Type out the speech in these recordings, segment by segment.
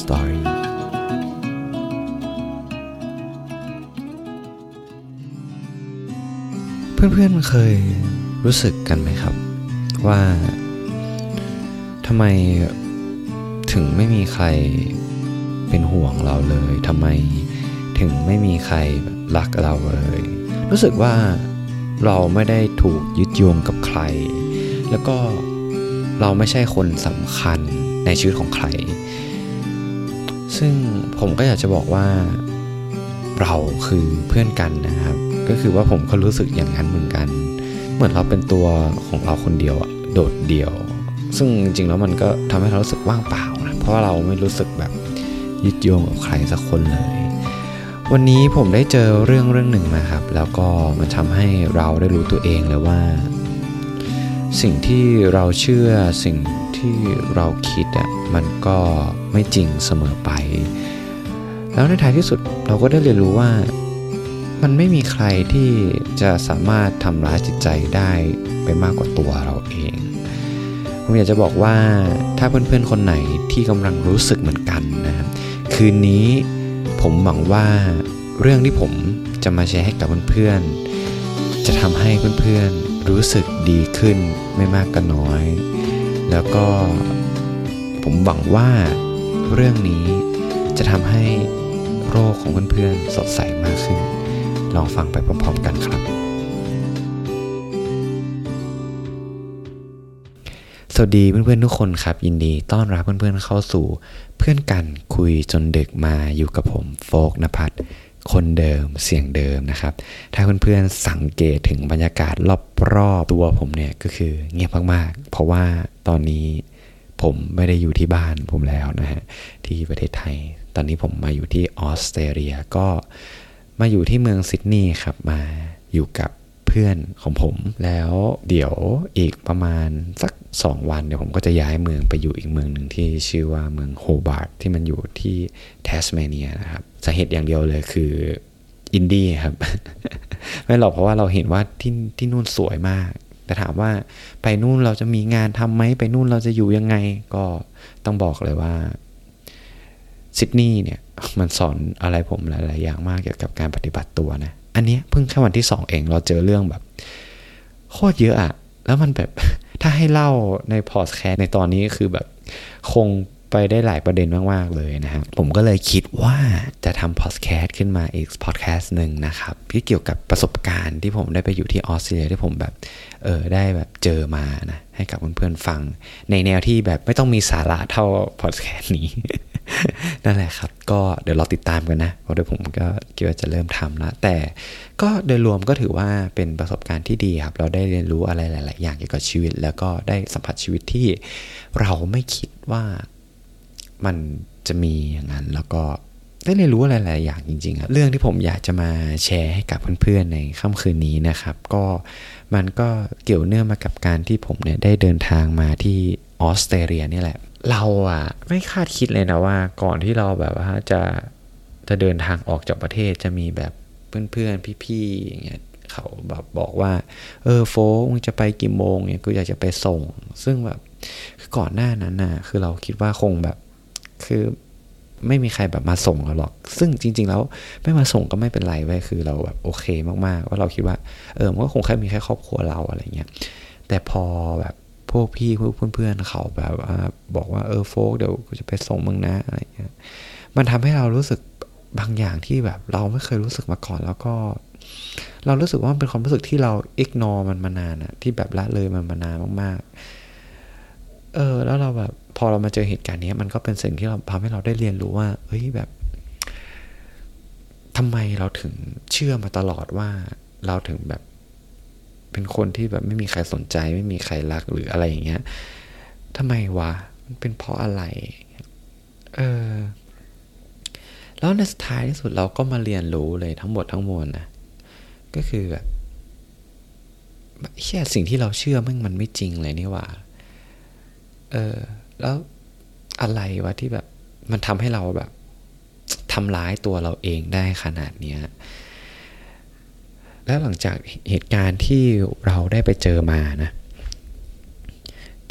Story เพื่อนๆเคยรู้สึกกันไหมครับ ว่าทำไมถึงไม่มีใครเป็นห่วงเราเลยทำไมถึงไม่มีใครรักเราเลย รู้สึกว่าเราไม่ได้ถูกยึดโยงกับใคร แล้วก็เราไม่ใช่คนสำคัญในชีวิตของใคร ซึ่งผมก็อยากจะบอกว่าเราคือเพื่อนกันนะครับ ก็คือว่าผมก็รู้สึกอย่างนั้นเหมือนกัน เหมือนเราเป็นตัวของเราคนเดียวอะโดดเดี่ยว ซึ่งจริงๆแล้วมันก็ทำให้เรารู้สึกว่างเปล่านะเพราะว่าเราไม่รู้สึกแบบยึดโยงกับใครสักคนเลย วันนี้ผมได้เจอเรื่องเรื่องหนึ่งมาครับ แล้วก็มันทำให้เราได้รู้ตัวเองเลยว่า สิ่งที่เราเชื่อสิ่งที่เราคิดอะ มันก็ไม่จริงเสมอไป แล้วในท้ายที่สุดเราก็ได้เรียนรู้ว่า มันไม่มีใครที่จะสามารถทำร้ายจิตใจได้ไปมากกว่าตัวเราเองผมอยากจะบอกว่าถ้าเพื่อนๆคนไหนที่กำลังรู้สึกเหมือนกันนะครับ คืนนี้ผมหวังว่าเรื่องที่ผมจะมาแชร์ให้กับเพื่อนๆ จะทำให้เพื่อนๆรู้สึกดีขึ้นไม่มากก็น้อย แล้วก็ ผมหวังว่าเรื่องนี้จะทำให้โรคของเพื่อนๆสดใสมากขึ้น ลองฟังไปพร้อมๆกันครับ สวัสดีเพื่อนๆทุกคนครับ ยินดีต้อนรับเพื่อนๆเข้าสู่ เพื่อนกันคุยจนดึกมาอยู่กับผมโฟกนภัทรคนเดิมเสียงเดิมนะครับ ถ้าเพื่อนๆสังเกตถึงบรรยากาศรอบๆตัวผมเนี่ยก็คือเงียบมากๆ เพราะว่าตอนนี้ ผมไม่ได้อยู่ที่บ้านผมแล้วนะฮะที่ประเทศไทย ตอนนี้ผมมาอยู่ที่ออสเตรเลียก็มาอยู่ที่เมืองซิดนีย์ครับมาอยู่กับเพื่อนของผม แล้วเดี๋ยวอีกประมาณสัก 2 วันเดี๋ยวผมก็จะย้ายเมืองไปอยู่อีกเมืองหนึ่งที่ชื่อว่าเมืองโฮบาร์ตที่มันอยู่ที่แทสเมเนียนะครับสาเหตุอย่างเดียวเลยคืออินดี้ครับ ไม่หรอกเพราะว่าเราเห็นว่าที่ที่นู่นสวยมาก แต่ถามว่าไปนู่นเราจะมีงานทำไหมไปนู่นเราจะอยู่ยังไง ก็ต้องบอกเลยว่าซิดนีย์เนี่ยมันสอนอะไรผมหลาย ๆ อย่างมากเกี่ยวกับการปฏิบัติตัวนะ อันนี้เพิ่งแค่วันที่สองเองเราเจอเรื่องแบบ โคตรเยอะอะแล้วมันแบบถ้าให้เล่าในพอดแคสต์ในตอนนี้คือแบบคง ไปได้หลายประเด็นมาก ๆ เลยนะครับ ผมก็เลยคิดว่าจะทำพอดแคสต์ขึ้นมาอีกพอดแคสต์หนึ่งนะครับ ที่เกี่ยวกับประสบการณ์ที่ผมได้ไปอยู่ที่ออสเตรเลียที่ผมแบบเออได้แบบเจอมานะ ให้กับเพื่อนๆฟัง ในแนวที่แบบไม่ต้องมีสาระเท่าพอดแคสต์นี้ นั่นแหละครับ ก็เดี๋ยวเราติดตามกันนะเพราะเดี๋ยวผมก็คิดว่าจะเริ่มทำแล้วแต่ก็โดยรวมก็ถือว่าเป็นประสบการณ์ที่ดีครับ เราได้เรียนรู้อะไรหลาย ๆ อย่างเกี่ยวกับชีวิต แล้วก็ได้สัมผัสชีวิตที่เราไม่คิดว่า มันจะมีอย่างนั้น แล้วก็ได้เรียนรู้อะไรหลายอย่างจริงๆอะเรื่องที่ผมอยากจะมาแชร์ให้กับเพื่อนๆในค่ำคืนนี้นะครับ ก็มันก็เกี่ยวเนื่องมากับการที่ผมเนี่ยได้เดินทางมาที่ออสเตรเลียนี่แหละ เราอะไม่คาดคิดเลยนะว่า ก่อนที่เราแบบว่าจะจะเดินทางออกจากประเทศจะมีแบบเพื่อนๆพี่ๆอย่างเงี้ยเขาแบบบอกว่า เออโฟกมึงจะไปกี่โมงเนี่ยกูอยากจะไปส่ง ซึ่งแบบก่อนหน้านั้นน่ะคือเราคิดว่าคงแบบ คือไม่มีใครแบบมาส่งเราหรอก ซึ่งจริง ๆ แล้วไม่มาส่งก็ไม่เป็นไรเว้ยคือเราแบบโอเคมากๆ ว่าเราคิดว่าเออมันก็คงแค่มีแค่ครอบครัวเราอะไรเงี้ย แต่พอแบบพวกพี่พวกเพื่อนๆเขาแบบว่าบอกว่าเออโฟกเดี๋ยวกูจะไปส่งมึงนะอะไรเงี้ย มันทำให้เรารู้สึกบางอย่างที่แบบเราไม่เคยรู้สึกมาก่อนแล้วก็ เรารู้สึกว่ามันเป็นความรู้สึกที่เราอิกนอมันมานานอะที่แบบละเลยมันมานานมากๆ เออ แล้วเราแบบพอเรามาเจอเหตุการณ์นี้มันก็เป็นสิ่งที่เราทำให้เราได้เรียนรู้ว่า เฮ้ยแบบทำไมเราถึงเชื่อมาตลอดว่าเราถึงแบบเป็นคนที่แบบไม่มีใครสนใจ ไม่มีใครรักหรืออะไรอย่างเงี้ยทำไมวะมันเป็นเพราะอะไร เออ แล้วในสุดท้ายที่สุดเราก็มาเรียนรู้เลยทั้งหมดทั้งมวลนะก็คือแบบแค่สิ่งที่เราเชื่อมันมันไม่จริงเลยนี่ว่า เออ แล้วอะไรวะที่แบบ มันทำให้เราแบบทำร้ายตัวเราเองได้ขนาดเนี้ยแล้วหลังจากเหตุการณ์ที่เราได้ไปเจอมานะ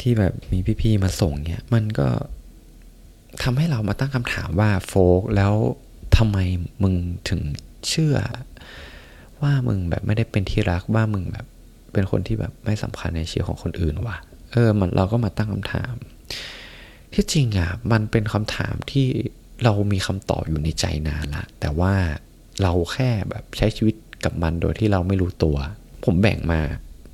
ที่แบบมีพี่ๆมาส่งเนี่ยมันก็ทำให้เรามาตั้งคำถามว่าโฟกแล้วทำไมมึงถึงเชื่อ ว่ามึงแบบไม่ได้เป็นที่รักว่ามึงแบบเป็นคนที่แบบไม่สำคัญในชีวิตของคนอื่นวะ เออมันเราก็มาตั้งคำถาม ที่จริงอะมันเป็นคำถามที่เรามีคำตอบอยู่ในใจนานละ แต่ว่าเราแค่แบบใช้ชีวิตกับมันโดยที่เราไม่รู้ตัว ผมแบ่งมา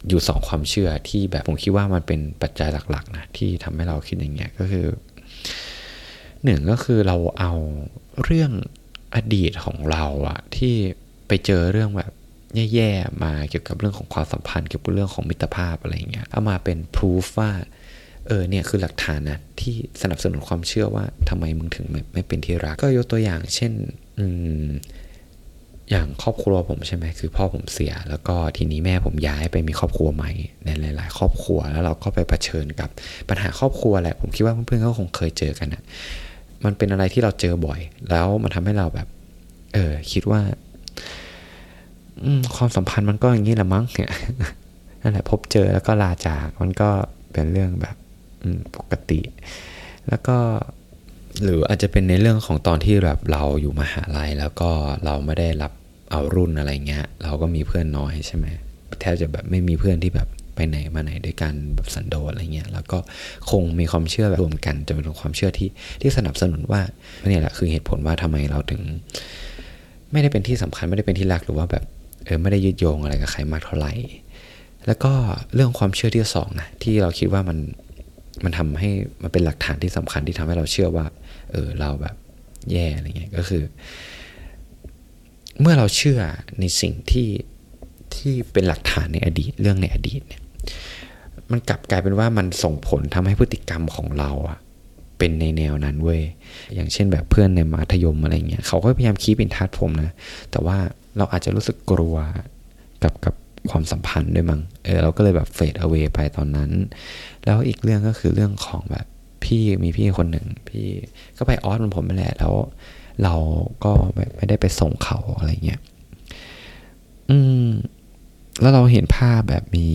อยู่สองความเชื่อที่แบบผมคิดว่ามันเป็นปัจจัยหลักๆนะที่ทำให้เราคิดอย่างเงี้ยก็คือหนึ่งก็คือเราเอาเรื่องอดีตของเราอะที่ไปเจอเรื่องแบบ แย่ๆมาเกี่ยวกับเรื่องของความสัมพันธ์เกี่ยวกับเรื่องของมิตรภาพอะไรเงี้ยเอามาเป็นพิสูจว่าเออเนี่ยคือหลักฐานนะที่สนับสนุนความเชื่อว่าทำไมมึงถึงไม่ไม่เป็นที่รัก ก็ยกตัวอย่างเช่นอืมอย่างครอบครัวผมใช่ไหมคือพ่อผมเสีย แล้วก็ทีนี้แม่ผมย้ายไปมีครอบครัวใหม่ในหลาย ๆ ครอบครัวแล้วเราก็ไปเผชิญกับปัญหาครอบครัวแหละผมคิดว่าเพื่อนๆก็คงเคยเจอกันนะมันเป็นอะไรที่เราเจอบ่อย แล้วมันทำให้เราแบบ เออคิดว่า ความสัมพันธ์มันก็อย่างนี้แหละมั้งเนี่ยนั่นแหละพบเจอแล้วก็ลาจากมันก็เป็นเรื่องแบบปกติ แล้วก็หรืออาจจะเป็นในเรื่องของตอนที่แบบเราอยู่มหาลัยแล้วก็เราไม่ได้รับเอารุ่นอะไรเงี้ย เราก็มีเพื่อนน้อยใช่ไหมแทบจะแบบไม่มีเพื่อนที่แบบไปไหนมาไหนด้วยกันแบบสันโดษอะไรเงี้ยแล้วก็คงมีความเชื่อแบบรวมกันจะเป็นความเชื่อที่ที่สนับสนุนว่าเนี่ยแหละคือเหตุผลว่าทำไมเราถึง ไม่ได้เป็นที่สำคัญไม่ได้เป็นที่รักหรือว่าแบบ เออไม่ได้ยึดโยงอะไรกับใครมากเท่าไหร่ แล้วก็เรื่องความเชื่อที่สองนะที่เราคิดว่ามันมันทำให้มันเป็นหลักฐานที่สำคัญที่ทำให้เราเชื่อว่า เออเราแบบแย่อะไรเงี้ยก็คือ เมื่อเราเชื่อในสิ่งที่ที่เป็นหลักฐานในอดีตเรื่องในอดีตเนี่ยมันกลับกลายเป็นว่ามันส่งผลทำให้พฤติกรรมของเราอะเป็นในแนวนั้นเว้ยอย่างเช่นแบบเพื่อนในมัธยมอะไรเงี้ยเขาก็พยายามคีบอินทัชผมนะ แต่ว่า เราอาจจะรู้สึกกลัวกับกับความสัมพันธ์ด้วยมั้งเออเราก็เลยแบบเฟดเอาไว้ไปตอนนั้น แล้วอีกเรื่องก็คือเรื่องของแบบพี่มีพี่คนหนึ่งพี่ก็ไปออสมันผมไปแหละแล้ว เราก็ไม่ได้ไปส่งเขาอะไรเงี้ยอืมแล้วเราเห็นภาพแบบมี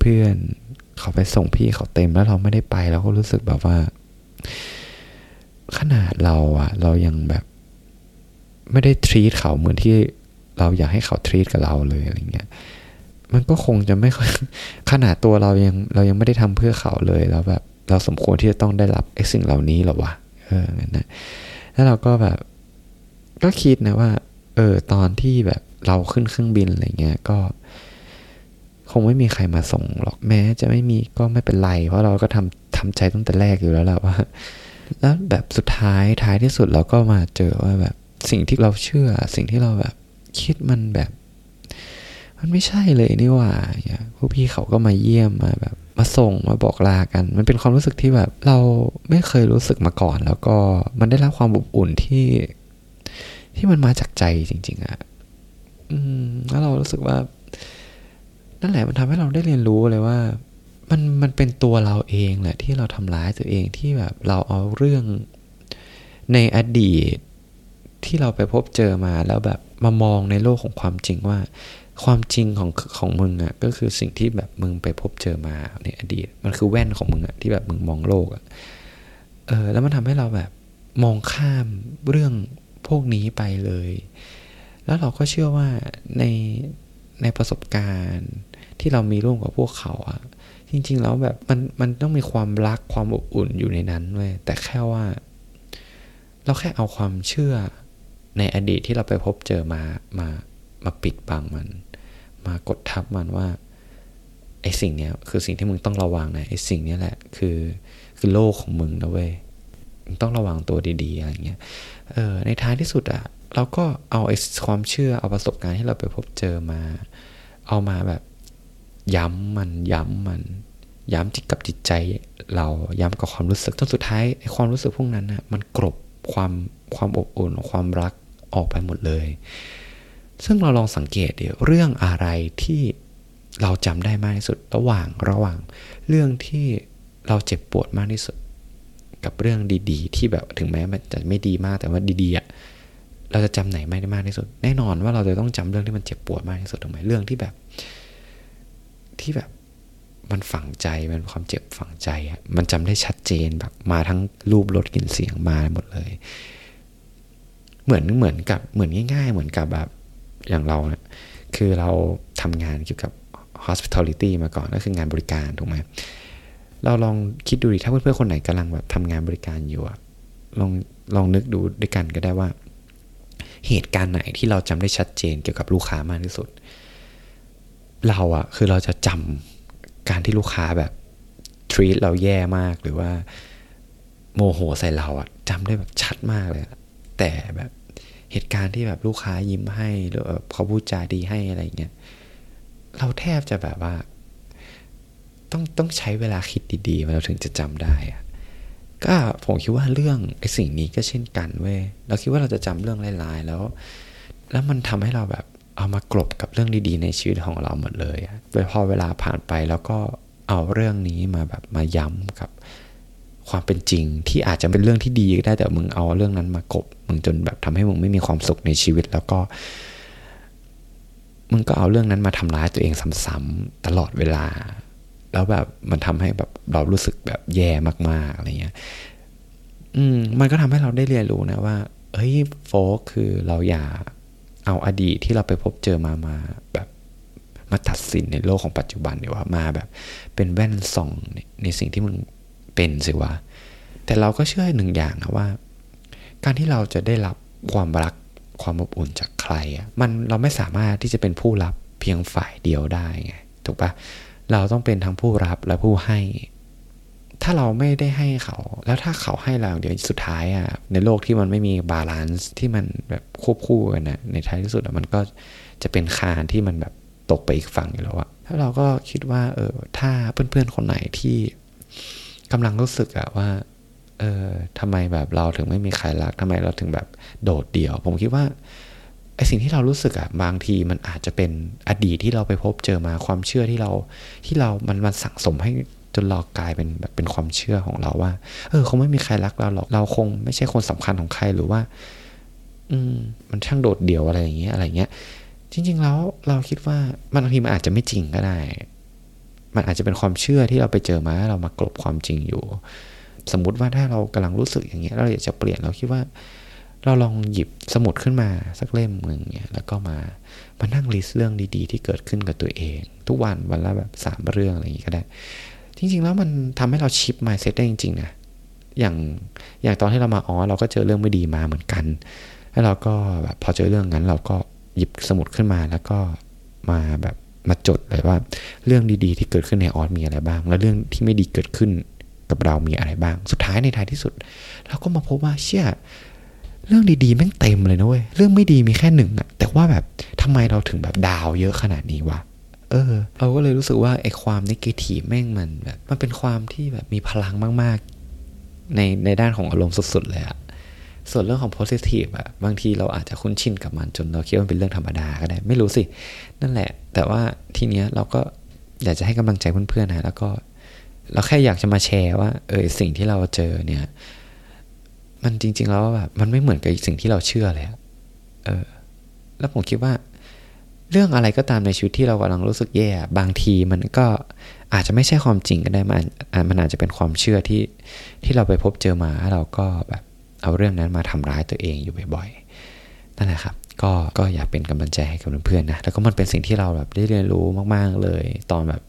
เพื่อนๆเขาไปส่งพี่เขาเต็มแล้วเราไม่ได้ไปเราก็รู้สึกแบบว่า ขนาดเราอะเรายังแบบ ไม่ได้ทรีตเขาเหมือนที่ เราอยากให้เขาทรีตกับเราเลยอะไรเงี้ยมันก็คงจะไม่ค่อยขนาดตัวเรายังเรายังไม่ได้ทำเพื่อเขาเลยแล้วแบบเราสมควรที่จะต้องได้รับไอ้สิ่งเหล่านี้หรอวะเออนะแล้วเราก็แบบก็คิดนะว่า เออตอนที่แบบเราขึ้นเครื่องบินอะไรเงี้ยก็ คงไม่มีใครมาส่งหรอกแม้ จะไม่มีก็ไม่เป็นไรเพราะเราก็ทำทำใจตั้งแต่แรกอยู่แล้วแหละว่า แล้วแบบสุดท้ายท้ายที่สุดเราก็มาเจอว่าแบบสิ่งที่เราเชื่อ สิ่งที่เราแบบ คิดมันแบบ มันไม่ใช่เลยนี่ว่าพวกพี่เขาก็มาเยี่ยมมาแบบ มาส่งมาบอกลากัน มันเป็นความรู้สึกที่แบบ เราไม่เคยรู้สึกมาก่อน แล้วก็มันได้รับความอบอุ่นที่ ที่มันมาจากใจจริง ๆอะ่ะอืมแล้วเรารู้สึกว่า นั่นแหละมันทำให้เราได้เรียนรู้เลยว่า มันมันเป็นตัวเราเองแหละที่เราทำร้ายตัวเองที่แบบเราเอาเรื่องในอดีต ที่เราไปพบเจอมาแล้วแบบมามองในโลกของความจริงว่า ความจริงของของมึงอะ่ะก็คือสิ่งที่แบบมึงไปพบเจอมาในอดีต มันคือแว่นของมึงอะ่ะที่แบบมึงมองโลกอะ่ะเออแล้วมันทำให้เราแบบมองข้ามเรื่องพวกนี้ไปเลย แล้วเราก็เชื่อว่าในในประสบการณ์ที่เรามีร่วมกับพวกเขาอะ่ะจริง ๆ แล้วแบบมันมันต้องมีความรักความอบอุ่นอยู่ในนั้นเว้ยแต่แค่ว่า เราแค่เอาความเชื่อ ในอดีตที่เราไปพบเจอมามามาปิดบังมัน มากดทับมันว่าไอ้สิ่งเนี้ยคือสิ่งที่มึงต้องระวังนะไอ้สิ่งนี้แหละคือคือโลกของมึงนะเว้ยมึงต้องระวังตัวดีๆอะไรเงี้ยเออในท้ายที่สุดอะเราก็เอาไอ้ความเชื่อเอาประสบการณ์ที่เราไปพบเจอมา เอามาแบบย้ำมันย้ำมัน ย้ำจิตกับจิตใจเราย้ำกับความรู้สึกจนสุดท้ายไอ้ความรู้สึกพวกนั้นอะมันกรบความความอบอุ่นความรัก ออกไปหมดเลย ซึ่งเราลองสังเกตเดี๋ยวเรื่องอะไรที่เราจำได้มากที่สุดระหว่างระหว่างเรื่องที่เราเจ็บปวดมากที่สุด กับเรื่องดี ๆ ที่แบบถึงแม้มันจะไม่ดีมากแต่ว่าดีๆอะเราจะจำไหนไม่ได้มากที่สุด แน่นอนว่าเราจะต้องจำเรื่องที่มันเจ็บปวดมากที่สุดถูกไหมเรื่องที่แบบ ที่แบบมันฝังใจมันความเจ็บฝังใจอะมันจำได้ชัดเจนแบบมาทั้งรูปรสกลิ่นเสียงมาหมดเลย เหมือนเหมือนกับเหมือนง่าย ๆ เหมือนกับแบบอย่างเราเนี่ยคือเราทำงานเกี่ยวกับ hospitality มาก่อนก็คืองานบริการถูกไหมเราลองคิดดูดิถ้าเพื่อนๆคนไหนกำลังแบบทำงานบริการอยู่อะลองลองนึกดูด้วยกันก็ได้ว่า เหตุการณ์ไหนที่เราจำได้ชัดเจนเกี่ยวกับลูกค้ามากที่สุด เราอะคือเราจะจำการที่ลูกค้าแบบ treat เราแย่มากหรือว่า โมโหใส่เราอะจำได้แบบชัดมากเลย แต่แบบเหตุการณ์ที่แบบลูกค้ายิ้มให้หรือเขาพูดจาดีให้อะไรเงี้ยเราแทบจะแบบว่า ต้องต้องใช้เวลาคิดดีๆเราถึงจะจำได้อะก็ผมคิดว่าเรื่องไอ้สิ่งนี้ก็เช่นกันเว้ยเราคิดว่าเราจะจำเรื่องร้ายๆแล้ว แล้วมันทำให้เราแบบเอามากลบกับเรื่องดีๆในชีวิตของเราหมดเลยโดยพอเวลาผ่านไปแล้วก็เอาเรื่องนี้มาแบบมาย้ำกับ ความเป็นจริง ที่อาจจะเป็นเรื่องที่ดีก็ได้แต่มึงเอาเรื่องนั้นมากบมึงจนแบบทำให้มึงไม่มีความสุขในชีวิต แล้วก็ มึงก็เอาเรื่องนั้นมาทำร้ายตัวเองซ้ำๆตลอดเวลา แล้วแบบมันทำให้แบบเรารู้สึกแบบแย่มากๆอะไรเงี้ย อืม มันก็ทำให้เราได้เรียนรู้นะว่าเฮ้ยโฟกคือเราอย่าเอาอดีตที่เราไปพบเจอมามาแบบมาตัดสินในโลกของปัจจุบันเดีว่ามาแบบเป็นแว่นส่องในสิ่งที่มึง เป็นสิวะ แต่เราก็เชื่อหนึ่งอย่างนะว่า การที่เราจะได้รับความรักความอบอุ่นจากใครอะมันเราไม่สามารถที่จะเป็นผู้รับเพียงฝ่ายเดียวได้ไงถูกปะเราต้องเป็นทั้งผู้รับและผู้ให้ ถ้าเราไม่ได้ให้เขา แล้วถ้าเขาให้เราเดี๋ยวสุดท้ายอะในโลกที่มันไม่มี balance ที่มันแบบควบคู่กันนะในท้ายที่สุดมันก็จะเป็นคานที่มันแบบตกไปอีกฝั่งอยู่แล้วอะถ้าเราก็คิดว่าเออถ้าเพื่อนๆคนไหนที่ กำลังรู้สึกอะว่า เออทำไมแบบเราถึงไม่มีใครรักทำไมเราถึงแบบโดดเดี่ยว ผมคิดว่าไอสิ่งที่เรารู้สึกอะบางทีมันอาจจะเป็นอดีตที่เราไปพบเจอมาความเชื่อที่เราที่เรามันมันสั่งสมให้จนเรากลายเป็นแบบเป็นความเชื่อของเราว่า เออคงไม่มีใครรักเราหรอกเราคงไม่ใช่คนสำคัญของใครหรือว่า อืม มันช่างโดดเดี่ยวอะไรอย่างเงี้ยอะไรเงี้ยจริง ๆ แล้วเราคิดว่าบางทีมันอาจจะไม่จริงก็ได้ มันอาจจะเป็นความเชื่อที่เราไปเจอมาเรามากลบความจริงอยู่ สมมุติว่าถ้าเรากำลังรู้สึกอย่างเงี้ยเราอยากจะเปลี่ยนเราคิดว่า เราลองหยิบสมุดขึ้นมาสักเล่มหนึ่งเนี่ยแล้วก็มามานั่งลิสต์เรื่องดีๆ ที่เกิดขึ้นกับตัวเอง ทุกวันวันละแบบสามเรื่องอะไรอย่างงี้ก็ได้ จริง ๆ แล้วมันทำให้เราชิปมายเซ็ตได้จริงๆนะอย่างอย่างตอนที่เรามาอ๋อเราก็เจอเรื่องไม่ดีมาเหมือนกัน แล้วเราก็แบบพอเจอเรื่องนั้นเราก็หยิบสมุดขึ้นมาแล้วก็มาแบบ มาจดเลยว่า เรื่องดีๆ ที่เกิดขึ้นในออสมีอะไรบ้าง แล้วเรื่องที่ไม่ดีเกิดขึ้นกับเรามีอะไรบ้าง สุดท้ายในท้ายที่สุดเราก็มาพบว่าเชื่อเรื่องดีๆแม่งเต็มเลยนะเว้ยเรื่องไม่ดีมีแค่หนึ่งอะแต่ว่าแบบทำไมเราถึงแบบดาวเยอะขนาดนี้วะเออเราก็เลยรู้สึกว่าไอ้ความนิเกทีแม่งมันแบบมันเป็นความที่แบบมีพลังมากๆ ในในด้านของอารมณ์สุดๆเลยอะ ส่วนเรื่องของ positive อะบางทีเราอาจจะคุ้นชินกับมันจนเราคิดว่าเป็นเรื่องธรรมดาก็ได้ ไม่รู้สิ นั่นแหละ แต่ว่าทีเนี้ยเราก็อยากจะให้กำลังใจเพื่อนๆนะแล้วก็ เราแค่อยากจะมาแชร์ว่า เออสิ่งที่เราเจอเนี่ย มันจริง ๆ แล้วแบบมันไม่เหมือนกับสิ่งที่เราเชื่อเลยเออ แล้วผมคิดว่า เรื่องอะไรก็ตามในชีวิตที่เรากำลังรู้สึกแย่ บางทีมันก็อาจจะไม่ใช่ความจริงก็ได้มันมันอาจจะเป็นความเชื่อที่ที่เราไปพบเจอมาเราก็แบบ เอาเรื่องนั้นมาทำร้ายตัวเองอยู่บ่อยๆ นั่นแหละครับ ก็ก็อยากเป็นกำลังใจให้กับเพื่อนๆนะ แล้วก็มันเป็นสิ่งที่เราแบบได้เรียนรู้มากๆเลย ตอนแบบ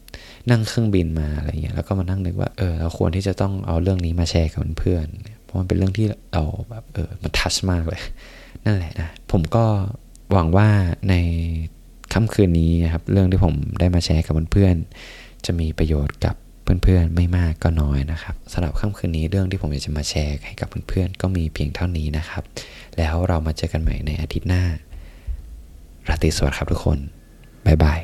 นั่งเครื่องบินมาอะไรเงี้ย แล้วก็มานั่งนึกว่า เออ เราควรที่จะต้องเอาเรื่องนี้มาแชร์กับเพื่อน เพราะมันเป็นเรื่องที่เราแบบเออ มันทัชมากเลย นั่นแหละนะ ผมก็หวังว่าในค่ำคืนนี้นะครับ เรื่องที่ผมได้มาแชร์กับเพื่อนๆ จะมีประโยชน์กับ เพื่อนๆไม่มากก็น้อยนะครับสำหรับค่ำคืนนี้เรื่องที่ผมอยากจะมาแชร์ให้กับเพื่อนๆก็มีเพียงเท่านี้นะครับ แล้วเรามาเจอกันใหม่ในอาทิตย์หน้า ราตรีสวัสดิ์ครับทุกคน บ๊ายบาย